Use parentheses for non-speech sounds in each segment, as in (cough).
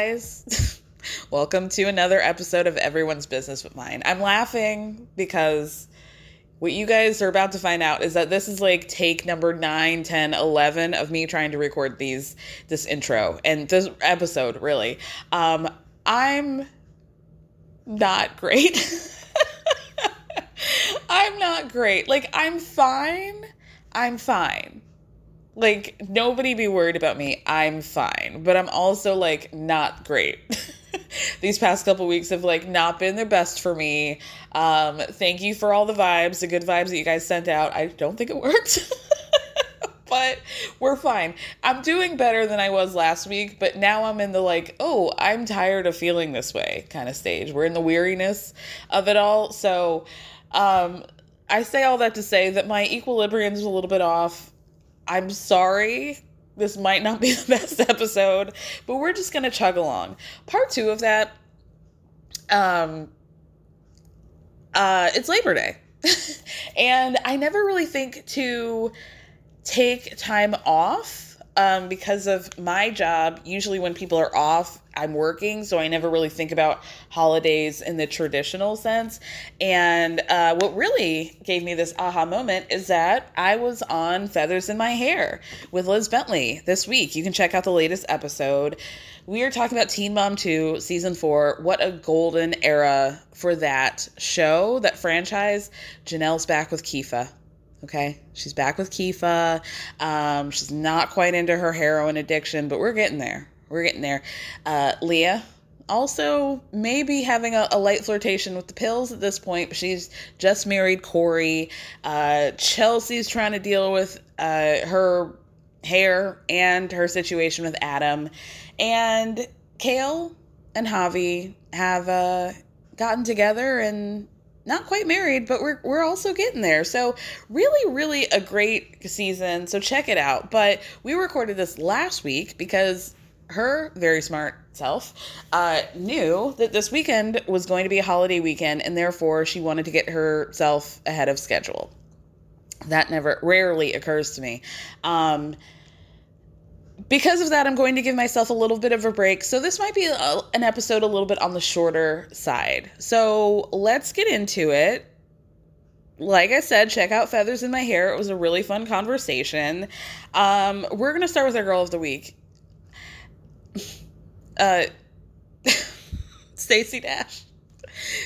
Guys. (laughs) Welcome to another episode of Everyone's Business But Mine. I'm laughing because what you guys are about to find out is that this is like take number 9, 10, 11 of me trying to record these this intro and this episode really. Um I'm not great. (laughs) I'm not great. Like I'm fine. I'm fine like nobody be worried about me. I'm fine. But i'm also like not great. (laughs) These past couple weeks have like not been the best for me. Um thank you for all the vibes the good vibes that you guys sent out. I don't think it worked. (laughs) But we're fine. I'm doing better than i was last week but now i'm in the like oh i'm tired of feeling this way kind of stage. We're in the weariness of it all. So um i say all that to say that my equilibrium is a little bit off I'm sorry. This might not be the (laughs) best episode, but we're just going to chug along. Part 2 of that um uh it's Labor Day. (laughs) and I never really think to take time off um, because of my job. Usually, when people are off, I'm working, so I never really think about holidays in the traditional sense. And uh, what really gave me this aha moment is that I was on Feathers in My Hair with Liz Bentley this week. You can check out the latest episode. We are talking about Teen Mom 2, season four. What a golden era for that show, that franchise. Jenelle's back with Kieffer. Okay, she's back with Kieffer. Um, she's not quite into her heroin addiction, but we're getting there. We're getting there. Uh, Leah also maybe having a, a, light flirtation with the pills at this point. But she's just married Corey. Uh, Chelsea's trying to deal with uh, her hair and her situation with Adam, and Kail and Javi have uh, gotten together and not quite married, but we're we're also getting there. So really, really a great season. So check it out. But we recorded this last week because her very smart self uh, knew that this weekend was going to be a holiday weekend, and therefore she wanted to get herself ahead of schedule. That never rarely occurs to me. Um, because of that, I'm going to give myself a little bit of a break. So, this might be a, an episode a little bit on the shorter side. So, let's get into it. Like I said, check out Feathers in My Hair. It was a really fun conversation. Um, we're going to start with our girl of the week. (laughs) Uh, (laughs) Stacey Dash.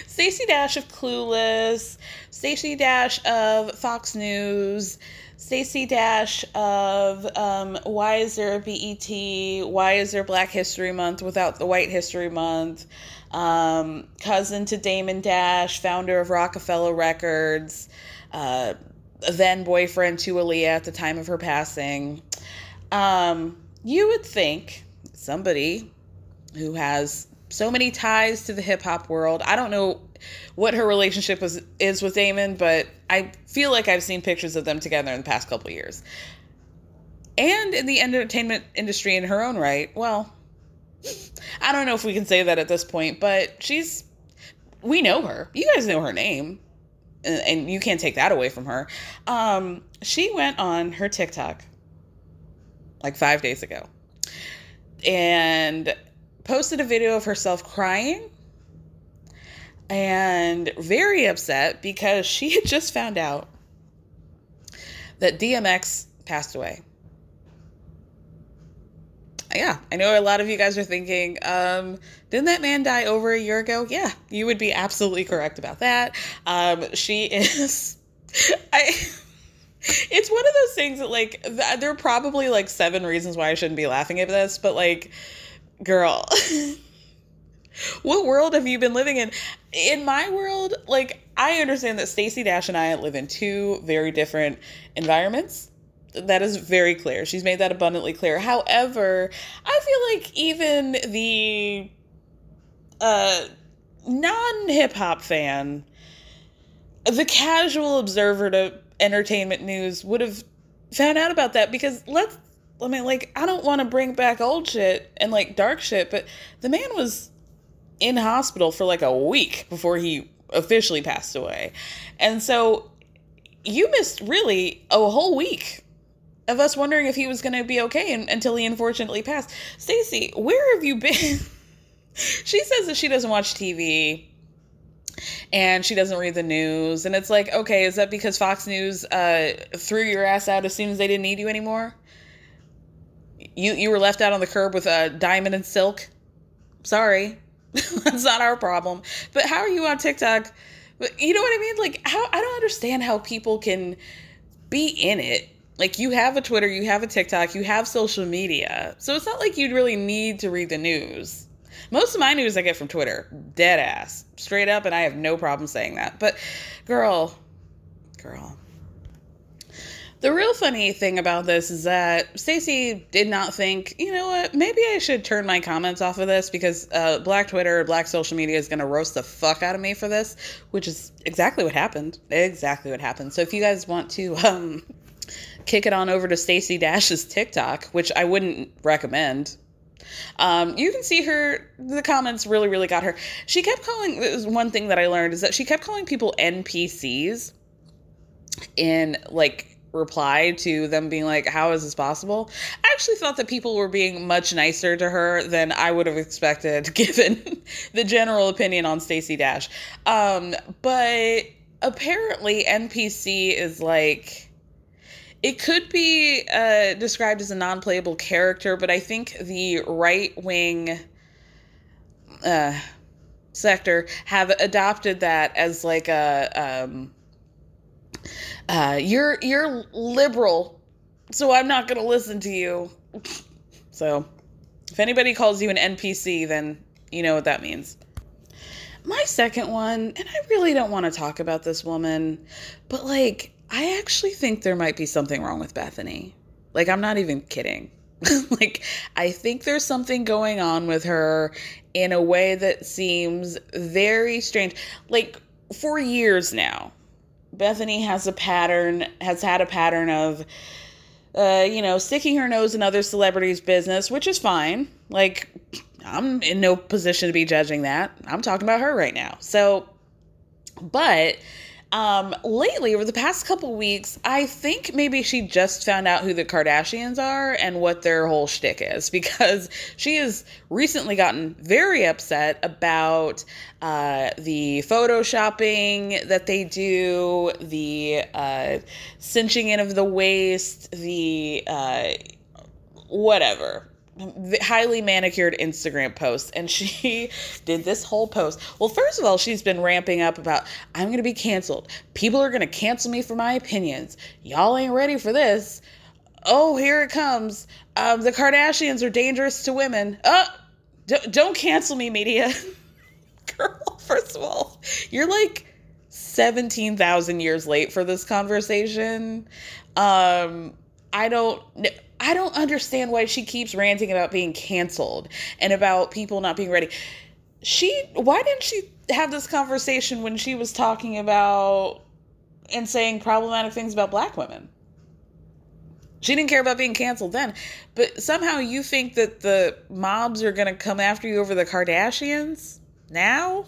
Stacey Dash of Clueless. Stacey Dash of Fox News, Stacey Dash of um, Why is there a BET? Why is there Black History Month without the White History Month? Um, cousin to Damon Dash, founder of Roc-A-Fella Records, uh, then boyfriend to Aaliyah at the time of her passing. Um, you would think somebody who has so many ties to the hip hop world. I don't know what her relationship was is with Damon, but I feel like I've seen pictures of them together in the past couple years. And in the entertainment industry in her own right. Well, I don't know if we can say that at this point, but she's we know her. You guys know her name. And you can't take that away from her. Um, she went on her TikTok like five days ago and posted a video of herself crying and very upset because she (laughs) had just found out that DMX passed away. Yeah, I know a lot of you guys are thinking, um, didn't that man die over a year ago? Yeah, you would be absolutely correct about that. Um, she (laughs) is. I. It's one of those things that, like, th- there are probably like seven reasons why I shouldn't be laughing at this, but like, girl. (laughs) what world have you been living in? In my world, like I understand that Stacey Dash and I live in two very different environments. That is very clear. She's made that abundantly clear. However, I feel like even the uh, non hip hop fan, the casual observer to entertainment news would have found out about that because let's I mean, like, I don't want to bring back old shit and like dark shit, but the man was in hospital for like a week before he officially passed away. And so you missed really a whole week of us wondering if he was going to be okay and, until he unfortunately passed. Stacey, where have you been? (laughs) she says that she doesn't watch TV and she doesn't read the news. And it's like, okay, is that because Fox News uh, threw your ass out as soon as they didn't need you anymore? You you were left out on the curb with a diamond and silk. Sorry, (laughs) that's not our problem. But how are you on TikTok? You know what I mean? Like how I don't understand how people can be in it. Like you have a Twitter, you have a TikTok, you have social media. So it's not like you'd really need to read the news. Most of my news I get from Twitter, dead ass, straight up, and I have no problem saying that. But girl, girl, the real funny thing about this is that Stacey did not think, you know what, maybe I should turn my comments off of this because uh, Black Twitter, Black social media is going to roast the fuck out of me for this, which is exactly what happened. Exactly what happened. So if you guys want to um, kick it on over to Stacey Dash's TikTok, which I wouldn't recommend. Um, you can see her. The comments really, really got her. She kept calling. This One thing that I learned is that she kept calling people NPCs in like reply to them being like, How is this possible? I actually thought that people were being much nicer to her than I would have expected (laughs) given the general opinion on Stacey Dash. Um, but apparently, NPC is like. It could be uh, described as a non playable character, but I think the right wing uh, sector have adopted that as like a. Um, uh, you're you're liberal, so I'm not to listen to you. so, if anybody calls you an NPC, then you know what that means. My second one, and I really don't want to talk about this woman, but like, I actually think there might be something wrong with Bethenny. Like, I'm not even kidding. (laughs) like, I think there's something going on with her in a way that seems very strange. Like, for years now, Bethenny has a pattern, has had a pattern of, uh, you know, sticking her nose in other celebrities' business, which is fine. Like, I'm in no position to be judging that. I'm talking about her right now. So, but um, lately, over the past couple weeks, I think maybe she just found out who the Kardashians are and what their whole shtick is (laughs) because she has recently gotten very upset about uh, the photoshopping that they do, the uh, cinching in of the waist, the uh, whatever. Highly manicured Instagram post and she (laughs) did this whole post. Well, first of all, she's been ramping up about I'm going to be canceled. People are going to cancel me for my opinions. Y'all ain't ready for this. Oh, here it comes. Um, the Kardashians are dangerous to women. Uh, d- don't cancel me, media. (laughs) Girl, first of all, you're like 17,000 years late for this conversation. Um, I don't I don't understand why she keeps ranting about being canceled and about people not being ready. She why didn't she have this conversation when she was talking about and saying problematic things about black women? She didn't care about being canceled then. But somehow you think that the mobs are going to come after you over the Kardashians now?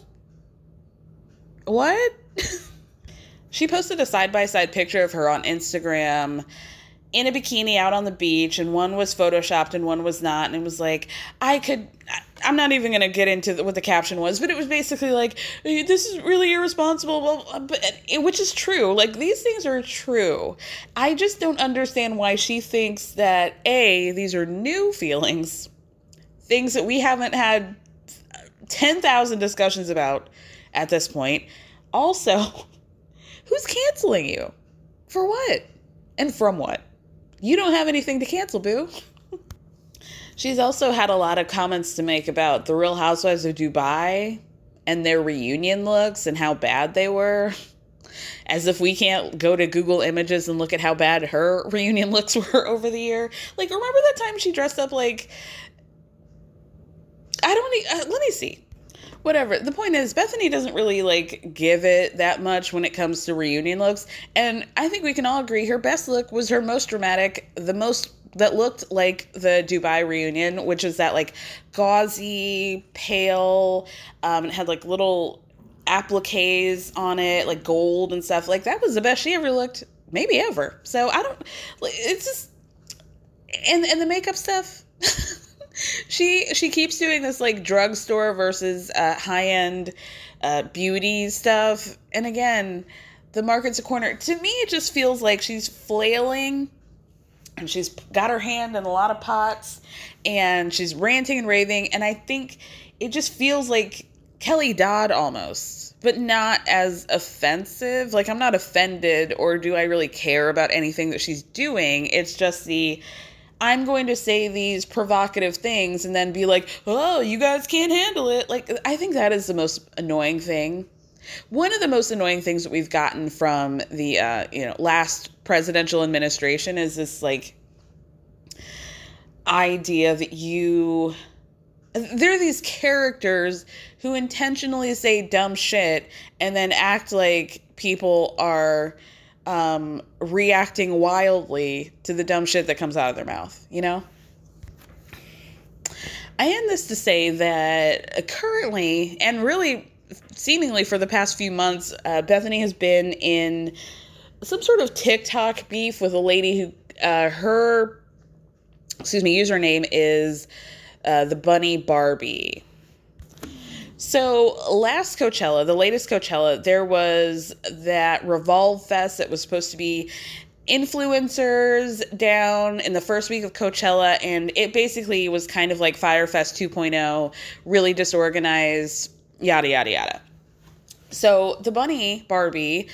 What? (laughs) she posted a side by side picture of her on Instagram in a bikini out on the beach and one was photoshopped and one was not and it was like i could i'm not even going to get into what the caption was but it was basically like this is really irresponsible well, but, which is true. Like these things are true. I just don't understand why she thinks that a these are new feelings things that we haven't had 10,000 discussions about at this point. Also (laughs) who's canceling you? For what? And from what you don't have anything to cancel, boo. She's also had a lot of comments to make about the Real Housewives of Dubai and their reunion looks and how bad they were. As if we can't go to Google Images and look at how bad her (laughs) reunion looks were over the year. Like, remember that time she dressed up like. I don't. Uh, let me see whatever. The point is, Bethenny doesn't really like give it that much when it comes to reunion looks. And I think we can all agree her best look was her most dramatic, the most that looked like the Dubai reunion, which is that like gauzy, pale, um, it had like little appliques on it, like gold and stuff. Like that was the best she ever looked, maybe ever. So I don't, it's just, and and the makeup stuff. (laughs) she she keeps doing this like drugstore versus uh, high end uh, beauty stuff, and again, the market's a corner. To me, it just feels like she's flailing, and she's got her hand in a lot of pots, and she's ranting and raving, and I think it just feels like Kelly Dodd almost, but not as offensive. Like I'm not offended, or do I really care about anything that she's doing? It's just the I'm going to say these provocative things and then be like, oh, you guys can't handle it. Like, I think that is the most annoying thing. One of the most annoying things that we've gotten from the, uh, you know, last presidential administration is this, like, idea that you. There are these characters who intentionally say dumb shit and then act like people are um, reacting wildly to the dumb shit that comes out of their mouth, you know? I end this to say that currently, and really seemingly for the past few months, uh, Bethenny has been in some sort of TikTok beef with a lady who, uh, her, excuse me, username is uh, the Bunny Barbie. So last Coachella, the latest Coachella, there was that Revolve Fest that was supposed to be influencers down in the first week of Coachella, and it basically was kind of like Fyre Fest 2.0, really disorganized, yada yada yada. So the bunny Barbie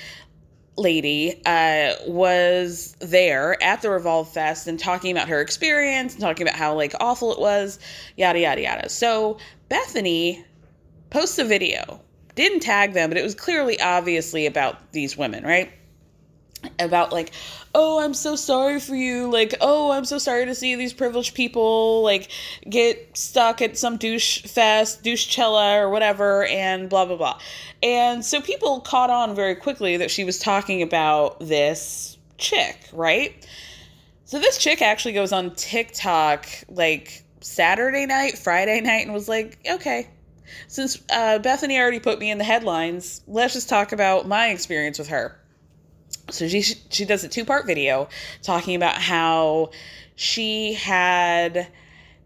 lady uh, was there at the Revolve Fest and talking about her experience and talking about how like awful it was, yada yada yada. So Bethenny posts a video. Didn't tag them, but it was clearly obviously about these women, right? About like, oh, I'm so sorry for you. Like, oh, I'm so sorry to see these privileged people like get stuck at some douche fest, douche cella or whatever, and blah blah blah. And so people caught on very quickly that she was talking about this chick, right? So this chick actually goes on TikTok like Saturday night, Friday night, and was like, okay, since uh, Bethenny already put me in the headlines, let's just talk about my experience with her. So she she does a two part video talking about how she had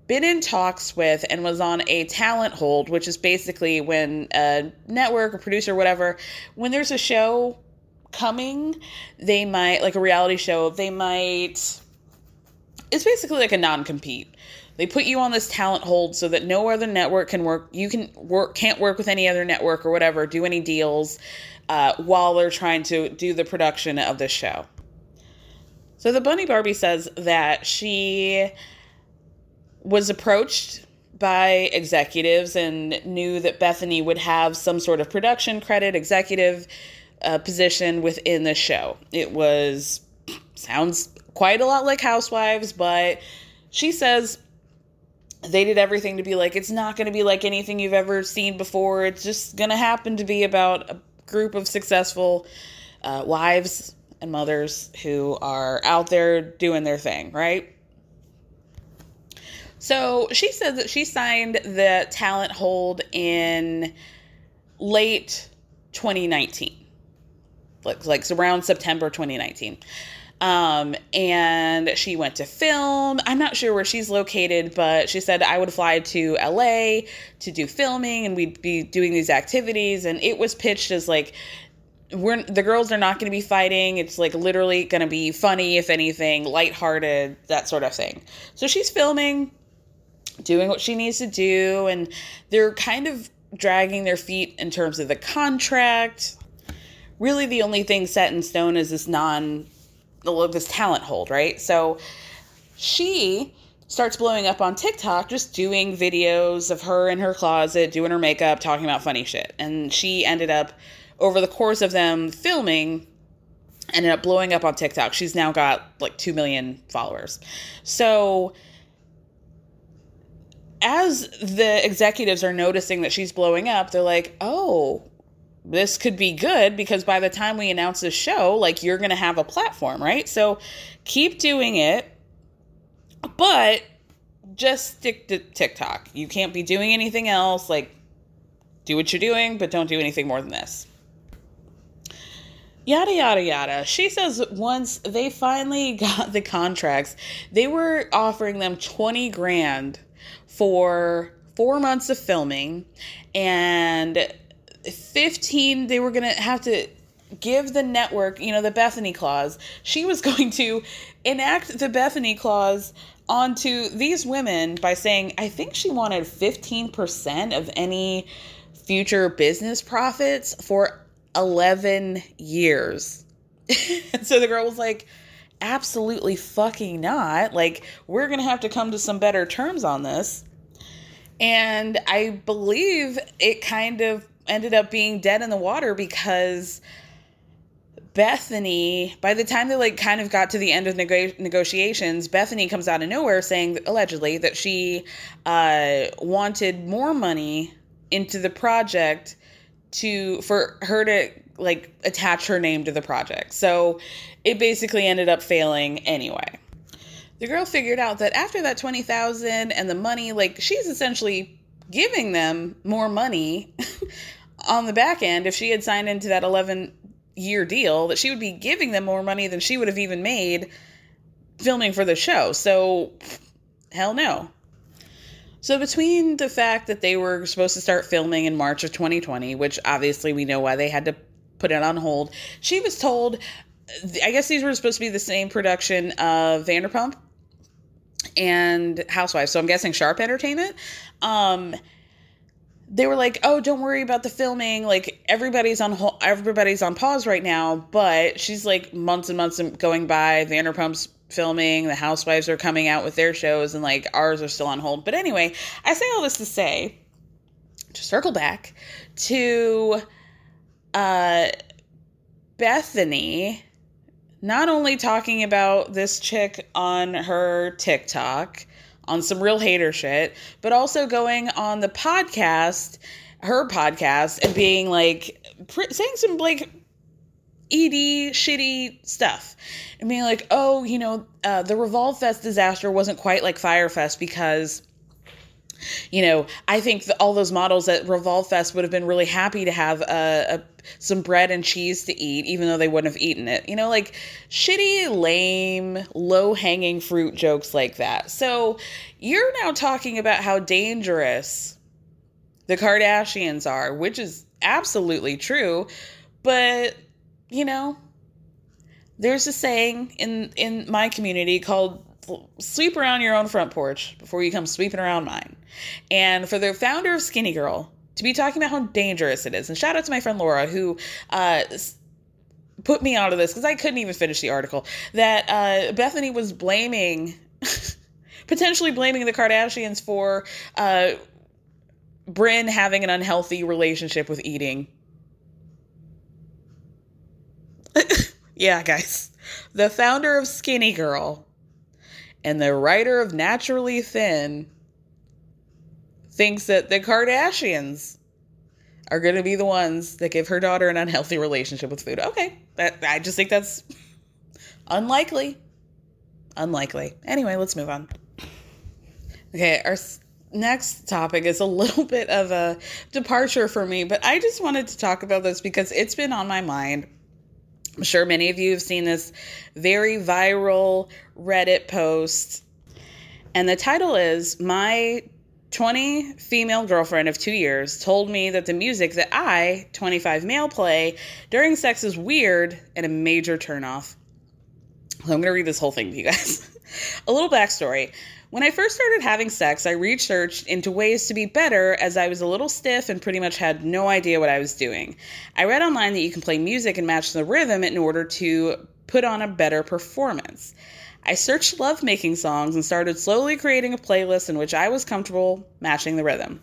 been in talks with and was on a talent hold, which is basically when a network or producer, whatever, when there's a show coming, they might like a reality show, they might. It's basically like a non compete. They put you on this talent hold so that no other network can work. You can work can't work with any other network or whatever. Do any deals uh, while they're trying to do the production of this show. So the Bunny Barbie says that she was approached by executives and knew that Bethenny would have some sort of production credit, executive uh, position within the show. It was sounds quite a lot like Housewives, but she says they did everything to be like it's not going to be like anything you've ever seen before. It's just going to happen to be about a group of successful uh, wives and mothers who are out there doing their thing, right? So she says that she signed the talent hold in late 2019, like, like around September 2019. Um, and she went to film. I'm not sure where she's located, but she said I would fly to LA to do filming and we'd be doing these activities. And it was pitched as like, we're the girls are not going to be fighting. It's like literally going to be funny, if anything, lighthearted, that sort of thing. So she's filming, doing what she needs to do, and they're kind of dragging their feet in terms of the contract. Really, the only thing set in stone is this non, this talent hold, right? So she starts blowing up on TikTok, just doing videos of her in her closet, doing her makeup, talking about funny shit. And she ended up over the course of them filming, ended up blowing up on TikTok. She's now got like 2 million followers. So, as the executives are noticing that she's blowing up, they're like, oh, this could be good because by the time we announce the show, like you're going to have a platform, right? So keep doing it, but just stick to TikTok. You can't be doing anything else. Like, do what you're doing, but don't do anything more than this yada yada yada. She says once they finally (laughs) got the contracts, they were offering them 20 grand for 4 months of filming and 15 they were going to have to give the network, you know, the Bethenny clause. She was (laughs) going to enact the Bethenny clause onto these women by saying I think she wanted 15% of any future business profits for 11 years. and (laughs) so the girl was like, absolutely fucking not. Like, we're going to have to come to some better terms on this. And I believe it kind of ended up being dead in the water because Bethenny, by the time they like kind of got to the end of nego- negotiations, Bethenny comes out of nowhere saying allegedly that she uh, wanted more money into the project to for her to like attach her name to the project. So it basically ended up failing anyway. The girl figured out that after that 20,000 and the money like she's essentially giving them more money (laughs) on the back end if she had signed into that 11 year deal that she would be giving them more money than she would have even made filming for the show. So hell no. So, between the fact that they were supposed to start filming in March of 2020, which obviously we know why they had to put it on hold, she was told, I guess these were supposed to be the same production of Vanderpump and Housewives. So, I'm guessing Sharp Entertainment. Um, they were like, "Oh, don't worry about the filming. Like everybody's on everybody's on pause right now." But she's like months and months going by. Vanderpump's filming, the housewives are coming out with their shows, and like ours are still on hold. But anyway, I say all this to say, to circle back to uh, Bethenny not only talking about this chick on her TikTok on some real hater shit, but also going on the podcast, her podcast, and being like, saying some like ED shitty stuff. And being like, oh, you know, uh, the Revolve Fest disaster wasn't quite like Fyre Fest because, you know, I think all those models at Revolve Fest would have been really happy to have a, a some bread and cheese to eat, even though they wouldn't have eaten it. You know, like shitty, lame, low hanging fruit jokes like that. So you're now talking about how dangerous the Kardashians are, which is absolutely true. But you know, there's a saying in in my community called sweep around your own front porch before you come sweeping around mine. And for the founder of Skinny Girl to be talking about how dangerous it is, and shout out to my friend Laura who uh, put me onto this because I couldn't even finish the article. That uh, Bethenny was blaming, (laughs) potentially blaming the Kardashians for uh, Bryn having an unhealthy relationship with eating. (laughs) yeah, guys. The founder of Skinny Girl and the writer of Naturally Thin thinks that the Kardashians are going to be the ones that give her daughter an unhealthy relationship with food. Okay, that I just think that's unlikely. Unlikely. Anyway, let's move on. Okay, our next topic is a little (laughs) bit of a departure for me, but I just wanted to talk about this because it's been on my mind. I'm sure many of you have seen this very viral Reddit post, and the title is My 20 female girlfriend of two years told me that the music that I, 25 male, play during sex is weird and a major turnoff. So I'm going to read this whole thing to you guys. (laughs) a little backstory. When I first started having sex, I researched into ways to be better as I was a little stiff and pretty much had no idea what I was doing. I read online that you can play music and match the rhythm in order to put on a better performance. I searched love making songs and started slowly creating a playlist in which I was comfortable matching the rhythm.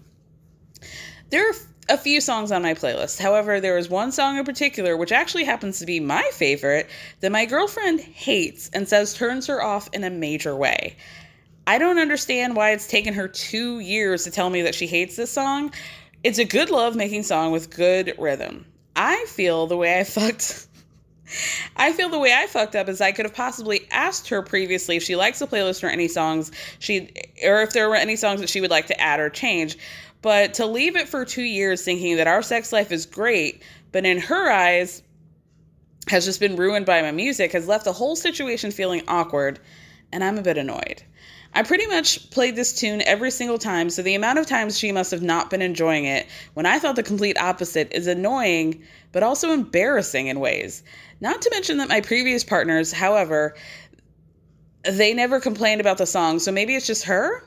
There are a few songs on my playlist. However, there is one song in particular, which actually happens to be my favorite, that my girlfriend hates and says turns her off in a major way. I don't understand why it's taken her two years to tell me that she hates this song. It's a good love making song with good rhythm. I feel the way I (laughs) fucked. I feel the way I fucked up is I could have possibly asked her previously if she likes the playlist or any songs she or if there were any songs that she would like to add or change. But to leave it for two years thinking that our sex life is great, but in her eyes has just been ruined by my music has left the whole situation feeling awkward, and I'm a bit annoyed. I pretty much played this tune every single time, so the amount of times she must have not been enjoying it when I thought the complete opposite is annoying, but also embarrassing in ways. Not to mention that my previous partners, however, they never complained about the song, so maybe it's just her?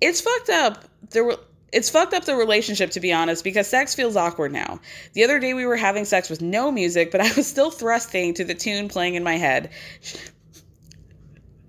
It's fucked up. There were it's fucked up the relationship to be honest because sex feels awkward now. The other day we were having sex with no music, but I was still thrusting to the tune playing in my head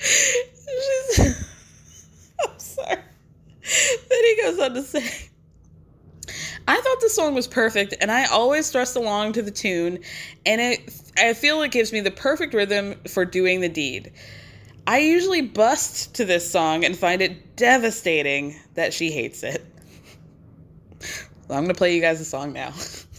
(laughs) I'm sorry. Then he goes on to say, I thought the song was perfect, and I always thrust along to the tune, and it I feel it gives me the perfect rhythm for doing the deed. I usually bust to this song and find it devastating that she hates it. (laughs) So I'm gonna play you guys a song now. (laughs)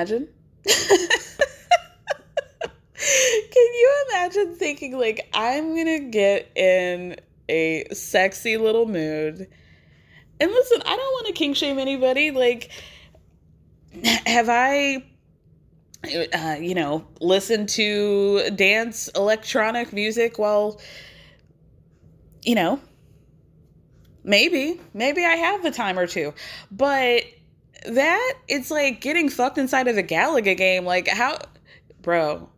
imagine? (laughs) Can you imagine thinking, like, I'm gonna get in a sexy little mood? And listen, I don't want to king shame anybody. Like, (clears throat) have I uh, you know, listen to dance electronic music while, you know, maybe, maybe I have the time or two. But that, it's like getting fucked inside of a Galaga game. Like, how, bro,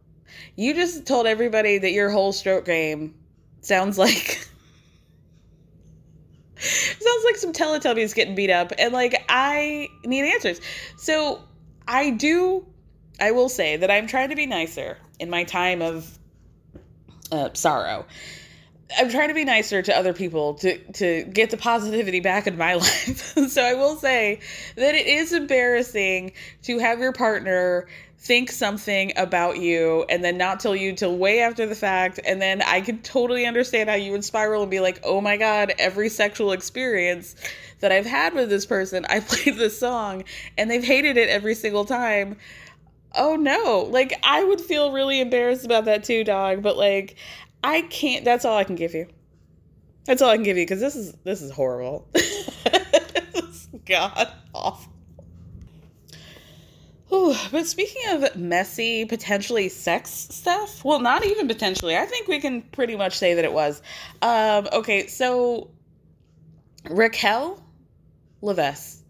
you just told everybody that your whole stroke game sounds like. (laughs) sounds like some Teletubbies getting beat up, and like I need answers. So I do I will say that I'm trying to be nicer in my time of uh, sorrow. I'm trying to be nicer to other people to to get the positivity back in my (laughs) life. so I will say that it is embarrassing to have your partner think something about you and then not tell you till way after the fact and then I can totally understand how you would spiral and be like, "Oh my god, every sexual experience that I've had with this person, I (laughs) played this song and they've hated it every single time." oh no like i would feel really embarrassed about that too dog but like i can't that's all i can give you that's all i can give you because this is this is horrible (laughs) god awful Ooh, but speaking of messy, potentially sex stuff, well, not even potentially. I think we can pretty much say that it was. Um, okay, so Raquel Leviss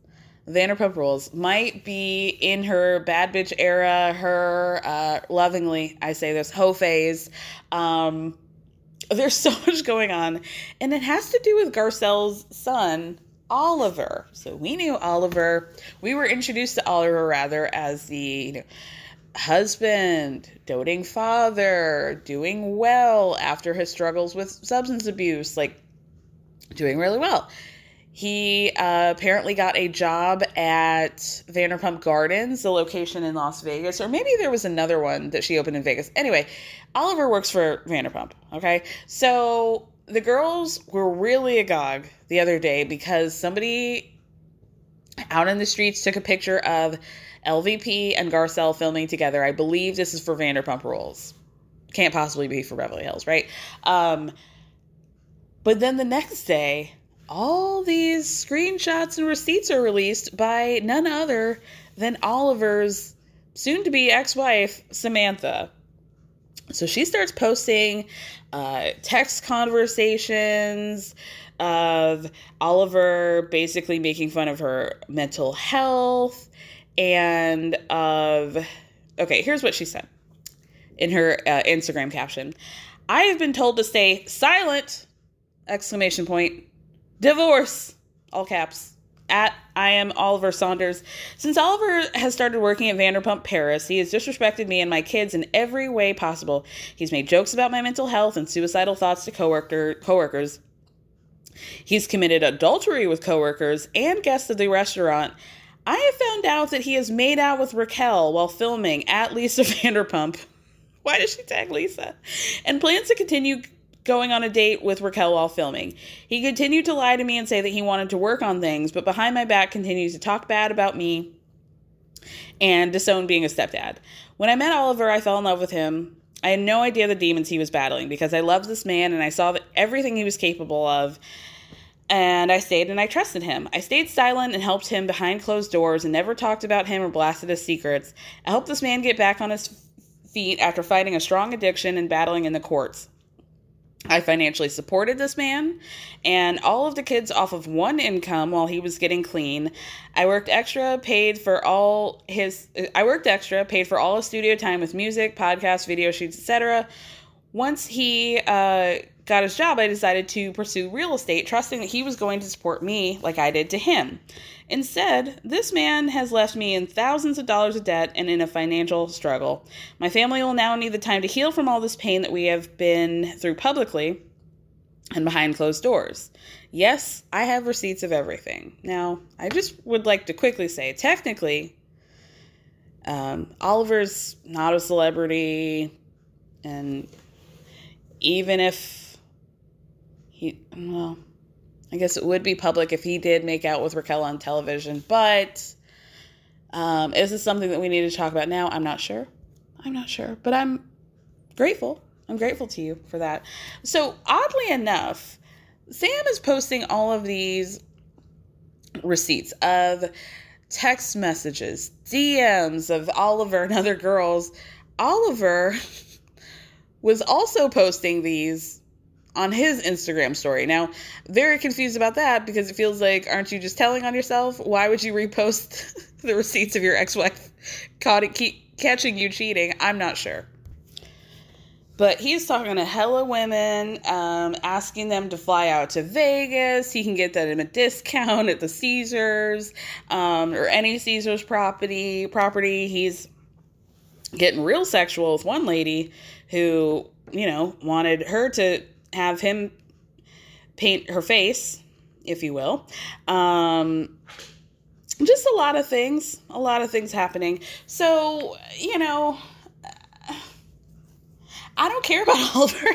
Vanderpump Rules might be in her bad bitch era, her uh, lovingly, I say this, hoe phase. Um, (laughs) there's so much going on, and it has to do with Garcelle's son, Oliver. So we knew Oliver. We were introduced to Oliver rather as the you know, husband, doting father, doing well after his struggles with substance abuse, like doing really well. He uh, apparently got a job at Vanderpump Gardens, the location in Las Vegas, or maybe there was another one that she opened in Vegas. Anyway, Oliver works for Vanderpump. Okay, so the girls were really agog the other day because somebody out in the streets took a picture of LVP and Garcelle filming together. I believe this is for Vanderpump Rules. Can't possibly be for Beverly Hills, right? Um, but then the next day, all these screenshots and receipts are released by none other than Oliver's soon to be ex wife, Samantha. So she starts posting uh, text conversations of Oliver basically making fun of her mental health and of. Okay, here's what she said in her uh, Instagram caption I have been told to stay silent! Exclamation point Divorce, all caps. At I am Oliver Saunders. Since Oliver has started working at Vanderpump Paris, he has disrespected me and my kids in every way possible. He's made jokes about my mental health and suicidal thoughts to coworker coworkers. He's committed adultery with coworkers and guests of the restaurant. I have found out that he has made out with Raquel while filming at Lisa (laughs) Vanderpump. Why does she tag Lisa? And plans to continue going on a date with Raquel while filming. He continued to lie to me and say that he wanted to work on things, but behind my back continues to talk bad about me and disown being a stepdad. When I met Oliver, I fell in love with him. I had no idea the demons he was battling because I loved this man and I saw everything he was capable of. And I stayed and I trusted him. I stayed silent and helped him behind closed doors and never talked about him or blasted his secrets. I helped this man get back on his feet after fighting a strong addiction and battling in the courts. I financially supported this man and all of the kids off of one income while he was getting clean. I worked extra, paid for all his I worked extra, paid for all his studio time with music, podcasts, video shoots, etc. Once he uh, got his job, I decided to pursue real estate, trusting that he was going to support me like I did to him. Instead, this man has left me in thousands of dollars of debt and in a financial struggle. My family will now need the time to heal from all this pain that we have been through publicly and behind closed doors. Yes, I have receipts of everything. Now, I just would like to quickly say technically, um, Oliver's not a celebrity, and even if he, well, I guess it would be public if he did make out with Raquel on television, but um, is this something that we need to talk about now? I'm not sure. I'm not sure, but I'm grateful. I'm grateful to you for that. So, oddly enough, Sam is posting all of these receipts of text messages, DMs of Oliver and other girls. Oliver (laughs) was also posting these on his Instagram story. Now, very confused about that because it feels like, aren't you just telling on yourself? Why would you repost (laughs) the receipts of your ex wife caught it, keep catching you cheating? I'm not sure. But he's talking to hella women, um, asking them to fly out to Vegas. He can get them a discount at the Caesars um, or any Caesars property. Property. He's getting real sexual with one lady who, you know, wanted her to have him paint her face, if you will. Um, just a lot of things, a lot of things happening. So, you know, I don't care about (laughs) Oliver.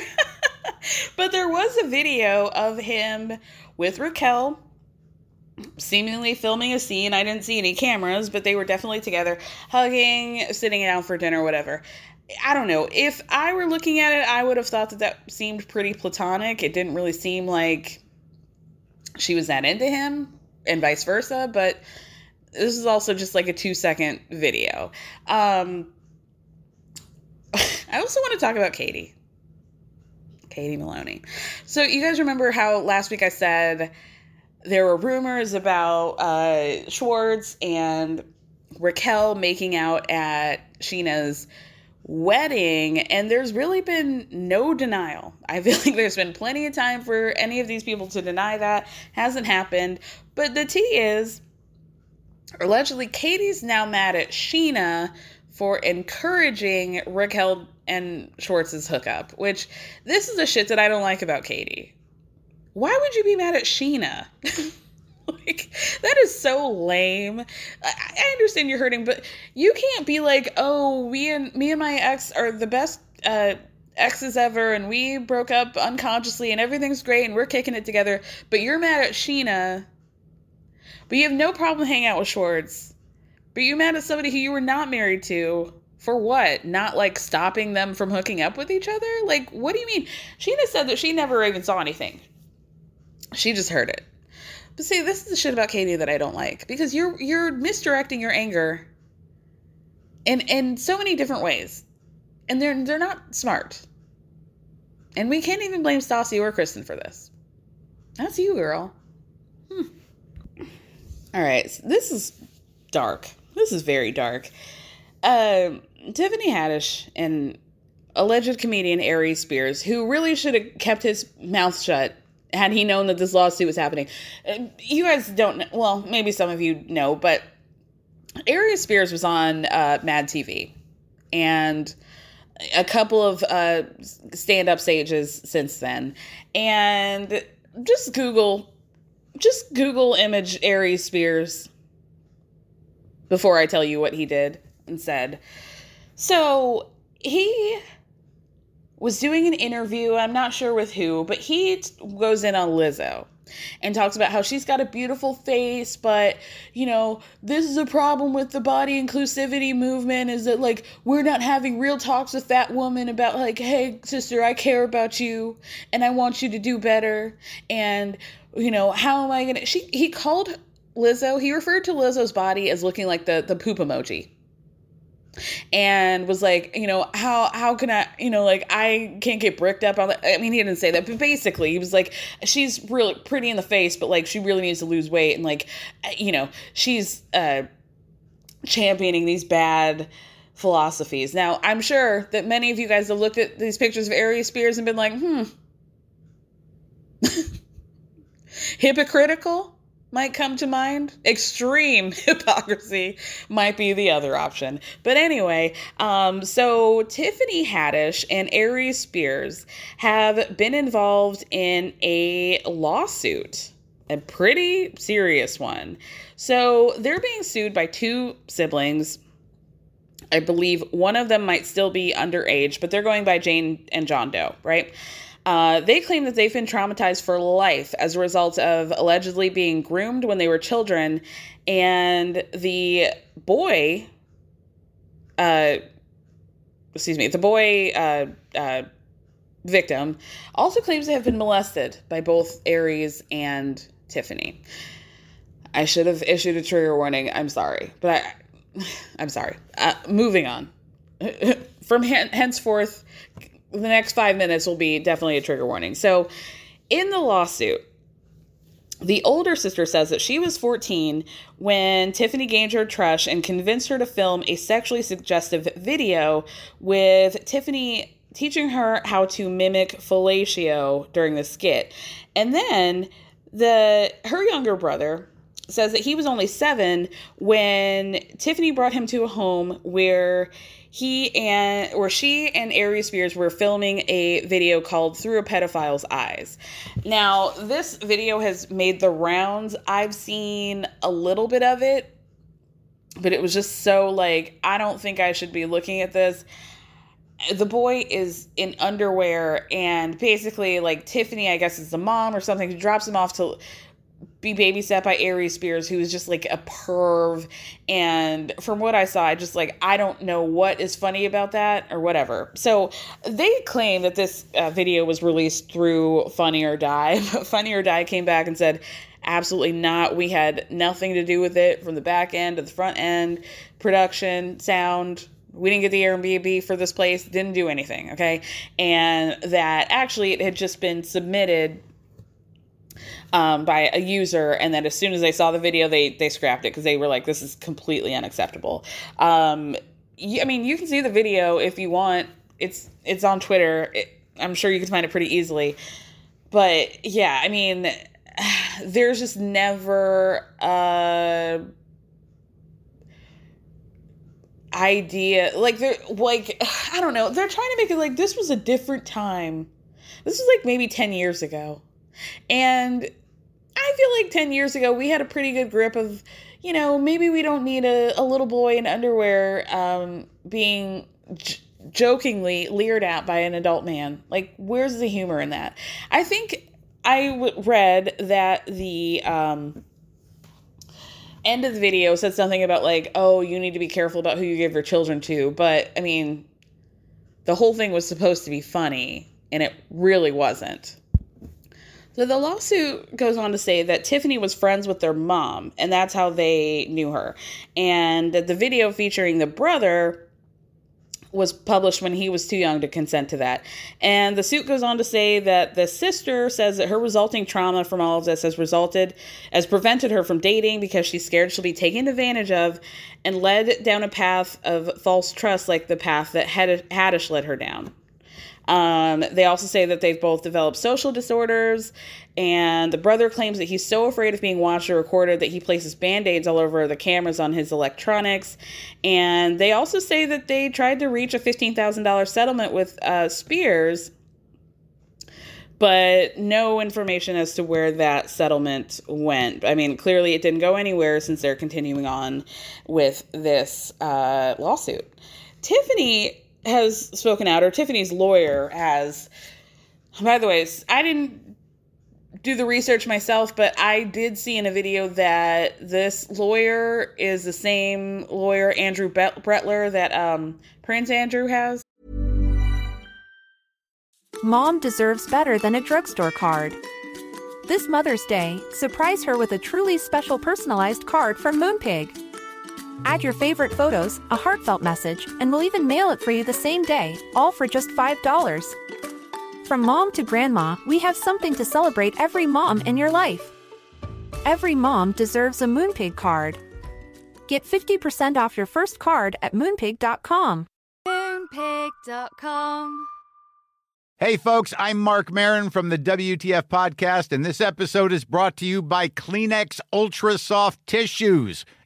but there was a video of him with Raquel seemingly filming a scene. I didn't see any cameras, but they were definitely together, hugging, sitting down for dinner, whatever. I don't know. If I were looking at it, I would have thought that that seemed pretty platonic. It didn't really seem like she was that into him, and vice versa. But this is also just like a two second video. Um, (laughs) I also want to talk about Katie. Katie Maloney. So, you guys remember how last week I said there were rumors about uh, Schwartz and Raquel making out at Scheana's wedding, and there's really been no denial. I feel (laughs) like there's been plenty of time for any of these people to deny that. Hasn't happened. But the tea is allegedly Katie's now mad at Scheana for encouraging Raquel and Schwartz's hookup, which this is the shit that I don't like about Katie. Why would you be mad at Scheana? (laughs) (laughs) like that is so lame. I, I understand you're hurting, but you can't be like, "Oh, we and me and my ex are the best uh exes ever and we broke up unconsciously and everything's great and we're kicking it together, but you're mad at Scheana. But you have no problem hanging out with Schwartz but you're mad at somebody who you were not married to for what? Not like stopping them from hooking up with each other? Like, what do you mean? Scheana said that she never even saw anything. She just heard it. But see, this is the shit about Katie that I don't like because you're you're misdirecting your anger in in so many different ways, and they're they're not smart. And we can't even blame Stassi or Kristen for this. That's you, girl. Hmm. All right, so this is dark. This is very dark. Uh, Tiffany Haddish and alleged comedian Aries Spears, who really should have kept his mouth shut had he known that this lawsuit was happening. Uh, you guys don't know, well, maybe some of you know, but Aries Spears was on uh, Mad TV and a couple of uh, stand up stages since then. And just Google, just Google image Aries Spears before I tell you what he did and said. So he was doing an interview, I'm not sure with who, but he goes in on Lizzo and talks about how she's got a beautiful face, but you know, this is a problem with the body inclusivity movement is that like we're not having real talks with that woman about like, hey, sister, I care about you and I want you to do better. And you know, how am I gonna she he called Lizzo, he referred to Lizzo's body as looking like the the poop emoji. And was like, you know, how how can I, you know, like I can't get bricked up on that. I mean, he didn't say that, but basically, he was like, she's really pretty in the face, but like she really needs to lose weight, and like, you know, she's uh championing these bad philosophies. Now, I'm sure that many of you guys have looked at these pictures of Aries Spears and been like, hmm, (laughs) hypocritical might come to mind. Extreme (laughs) hypocrisy might be the other option. But anyway, um, so Tiffany Haddish and Aries Spears have been involved in a lawsuit, a pretty serious one. So they're being sued by two siblings. I believe one of them might still be underage, but they're going by Jane and John Doe, right? Uh, they claim that they've been traumatized for life as a result of allegedly being groomed when they were children. And the boy, uh, excuse me, the boy uh, uh, victim also claims to have been molested by both Aries and Tiffany. I should have issued a trigger warning. I'm sorry, but I, (sighs) I'm sorry. Uh, moving on. (laughs) From henceforth, the next five minutes will be definitely a trigger warning. So, in the lawsuit, the older sister says that she was 14 when Tiffany gained her trust and convinced her to film a sexually suggestive video with Tiffany teaching her how to mimic fellatio during the skit. And then the her younger brother says that he was only 7 when Tiffany brought him to a home where he and or she and Aries Spears were filming a video called Through a Pedophile's Eyes. Now, this video has made the rounds. I've seen a little bit of it, but it was just so like I don't think I should be looking at this. The boy is in underwear and basically like Tiffany, I guess is the mom or something, drops him off to be babysat by Aries Spears, who is just like a perv. And from what I saw, I just like, I don't know what is funny about that or whatever. So they claim that this uh, video was released through Funny or Die. (laughs) But Funny or Die came back and said, absolutely not. We had nothing to do with it from the back end to the front end, production, sound. We didn't get the Airbnb for this place, didn't do anything, okay? And that actually it had just been submitted um, by a user, and then as soon as they saw the video, they they scrapped it because they were like, "This is completely unacceptable." Um, I mean, you can see the video if you want. It's it's on Twitter. It, I'm sure you can find it pretty easily. But yeah, I mean, (sighs) there's just never a idea like they're like (sighs) I don't know. They're trying to make it like this was a different time. This was like maybe 10 years ago. And I feel like 10 years ago, we had a pretty good grip of, you know, maybe we don't need a, a little boy in underwear um, being j- jokingly leered at by an adult man. Like, where's the humor in that? I think I w- read that the. Um, end of the video said something about like oh you need to be careful about who you give your children to but i mean the whole thing was supposed to be funny and it really wasn't so the lawsuit goes on to say that Tiffany was friends with their mom, and that's how they knew her. And the video featuring the brother was published when he was too young to consent to that. And the suit goes on to say that the sister says that her resulting trauma from all of this has resulted, has prevented her from dating because she's scared she'll be taken advantage of and led down a path of false trust like the path that Haddish led her down. Um, they also say that they've both developed social disorders, and the brother claims that he's so afraid of being watched or recorded that he places band aids all over the cameras on his electronics. And they also say that they tried to reach a $15,000 settlement with uh, Spears, but no information as to where that settlement went. I mean, clearly it didn't go anywhere since they're continuing on with this uh, lawsuit. Tiffany has spoken out, or Tiffany's lawyer has. By the way, I didn't do the research myself, but I did see in a video that this lawyer is the same lawyer, Andrew Brettler, that um, Prince Andrew has. Mom deserves better than a drugstore card. This Mother's Day, surprise her with a truly special personalized card from Moonpig. Add your favorite photos, a heartfelt message, and we'll even mail it for you the same day, all for just $5. From mom to grandma, we have something to celebrate every mom in your life. Every mom deserves a Moonpig card. Get 50% off your first card at moonpig.com. Moonpig.com. Hey, folks, I'm Marc Maron from the WTF Podcast, and this episode is brought to you by Kleenex Ultra Soft Tissues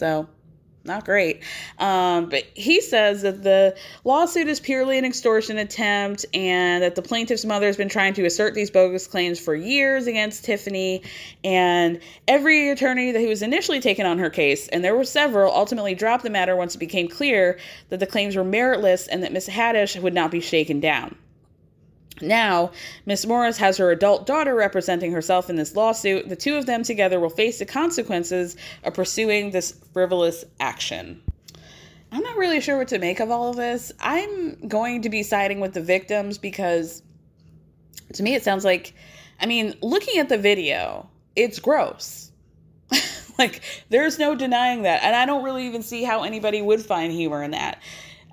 So not great. Um, but he says that the lawsuit is purely an extortion attempt and that the plaintiff's mother has been trying to assert these bogus claims for years against Tiffany. And every attorney that he was initially taken on her case, and there were several, ultimately dropped the matter once it became clear that the claims were meritless and that Miss Haddish would not be shaken down. Now, Miss Morris has her adult daughter representing herself in this lawsuit. The two of them together will face the consequences of pursuing this frivolous action. I'm not really sure what to make of all of this. I'm going to be siding with the victims because to me it sounds like, I mean, looking at the video, it's gross. (laughs) like, there's no denying that. And I don't really even see how anybody would find humor in that.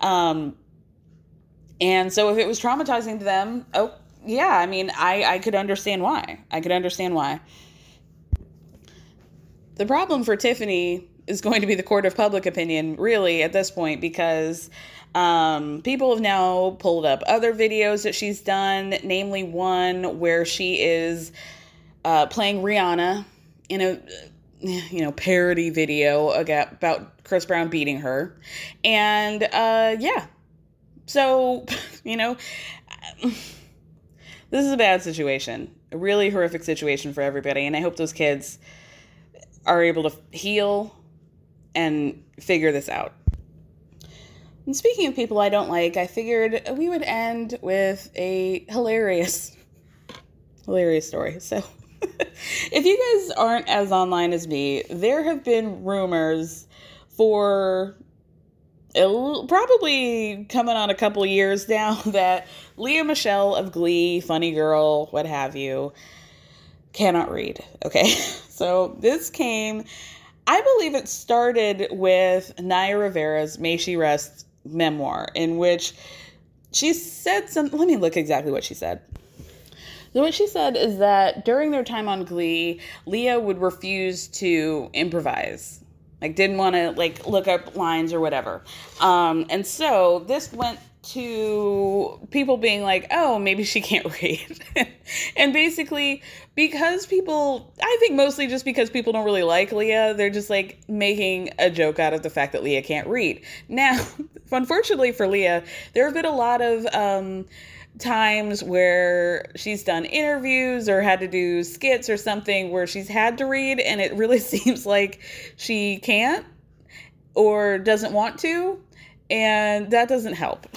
Um, and so if it was traumatizing to them, oh, yeah, I mean, I, I could understand why. I could understand why. The problem for Tiffany is going to be the court of public opinion, really, at this point, because um, people have now pulled up other videos that she's done, namely one where she is uh, playing Rihanna in a you know parody video about Chris Brown beating her, and uh, yeah, so, (laughs) you know, this is a bad situation, a really horrific situation for everybody. And I hope those kids are able to heal and figure this out. And speaking of people I don't like, I figured we would end with a hilarious, hilarious story. So, (laughs) if you guys aren't as online as me, there have been rumors for probably coming on a couple years now (laughs) that Lea Michele of Glee, funny girl, what have you, cannot read. Okay, (laughs) so this came, I believe it started with Naya Rivera's May She Rest memoir, in which she said some. Let me look exactly what she said. So what she said is that during their time on Glee, Lea would refuse to improvise like didn't want to like look up lines or whatever. Um and so this went to people being like oh maybe she can't (laughs) read. And basically because people i think mostly just because people don't really like Lea, they're just like making a joke out of the fact that Lea can't read. Now (laughs) unfortunately for Lea, there have been a lot of um times where she's done interviews or had to do skits or something where she's had to read and it really (laughs) seems like she can't or doesn't want to and that doesn't help.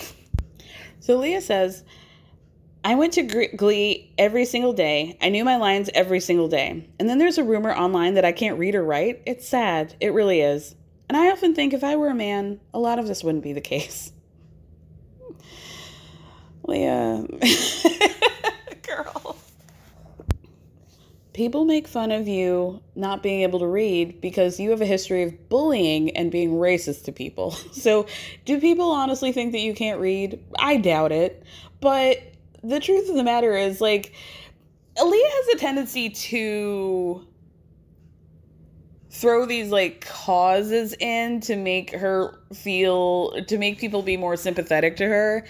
So Lea says, I went to Glee every single day. I knew my lines every single day. And then there's a rumor online that I can't read or write. It's sad. It really is. And I often think if I were a man, a lot of this wouldn't be the case. (laughs) Lea. (laughs) Girl. People make fun of you not being able to read because you have a history of bullying and being racist to people. (laughs) So, do people honestly think that you can't read? I doubt it. But the truth of the matter is, like, Lea has a tendency to throw these like causes in to make her feel to make people be more sympathetic to her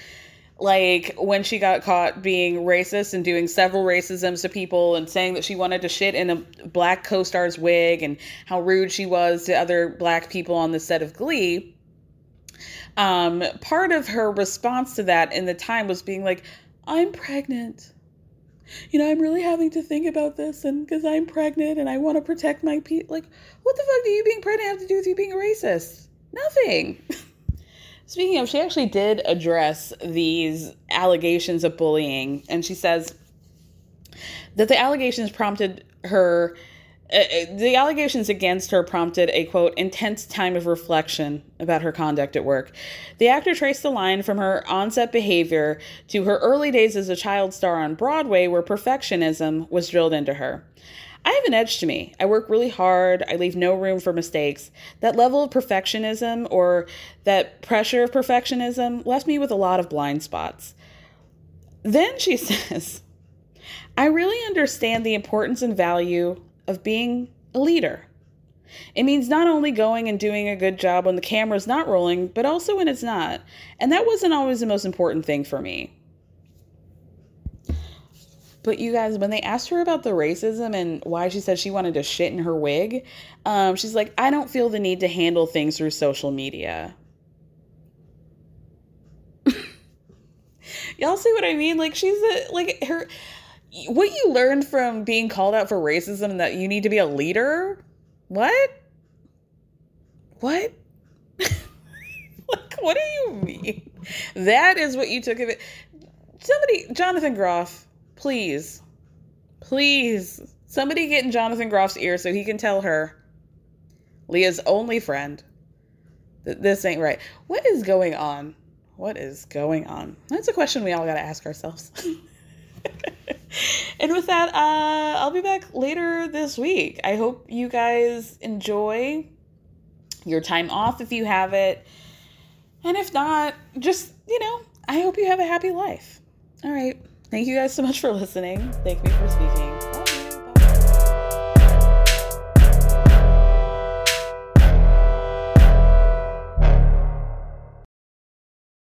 like when she got caught being racist and doing several racisms to people and saying that she wanted to shit in a black co-star's wig and how rude she was to other black people on the set of Glee. Um, part of her response to that in the time was being like, I'm pregnant. You know, I'm really having to think about this and because I'm pregnant and I want to protect my people. Like, what the fuck do you being pregnant have to do with you being a racist? Nothing. (laughs) Speaking of, she actually did address these allegations of bullying, and she says that the allegations prompted her. Uh, uh, the allegations against her prompted a quote intense time of reflection about her conduct at work. The actor traced the line from her onset behavior to her early days as a child star on Broadway, where perfectionism was drilled into her. I have an edge to me. I work really hard. I leave no room for mistakes. That level of perfectionism or that pressure of perfectionism left me with a lot of blind spots. Then she (laughs) says, I really understand the importance and value of being a leader. It means not only going and doing a good job when the camera's not rolling, but also when it's not. And that wasn't always the most important thing for me. But you guys, when they asked her about the racism and why she said she wanted to shit in her wig, um, she's like, I don't feel the need to handle things through social media. (laughs) Y'all see what I mean? Like she's a, like her what you learned from being called out for racism that you need to be a leader? What? What? (laughs) like what do you mean? That is what you took of it. Somebody Jonathan Groff, please. Please. Somebody get in Jonathan Groff's ear so he can tell her Lea's only friend that this ain't right. What is going on? What is going on? That's a question we all got to ask ourselves. (laughs) and with that, uh, I'll be back later this week. I hope you guys enjoy your time off if you have it. And if not, just, you know, I hope you have a happy life. All right. Thank you guys so much for listening. Thank me for speaking.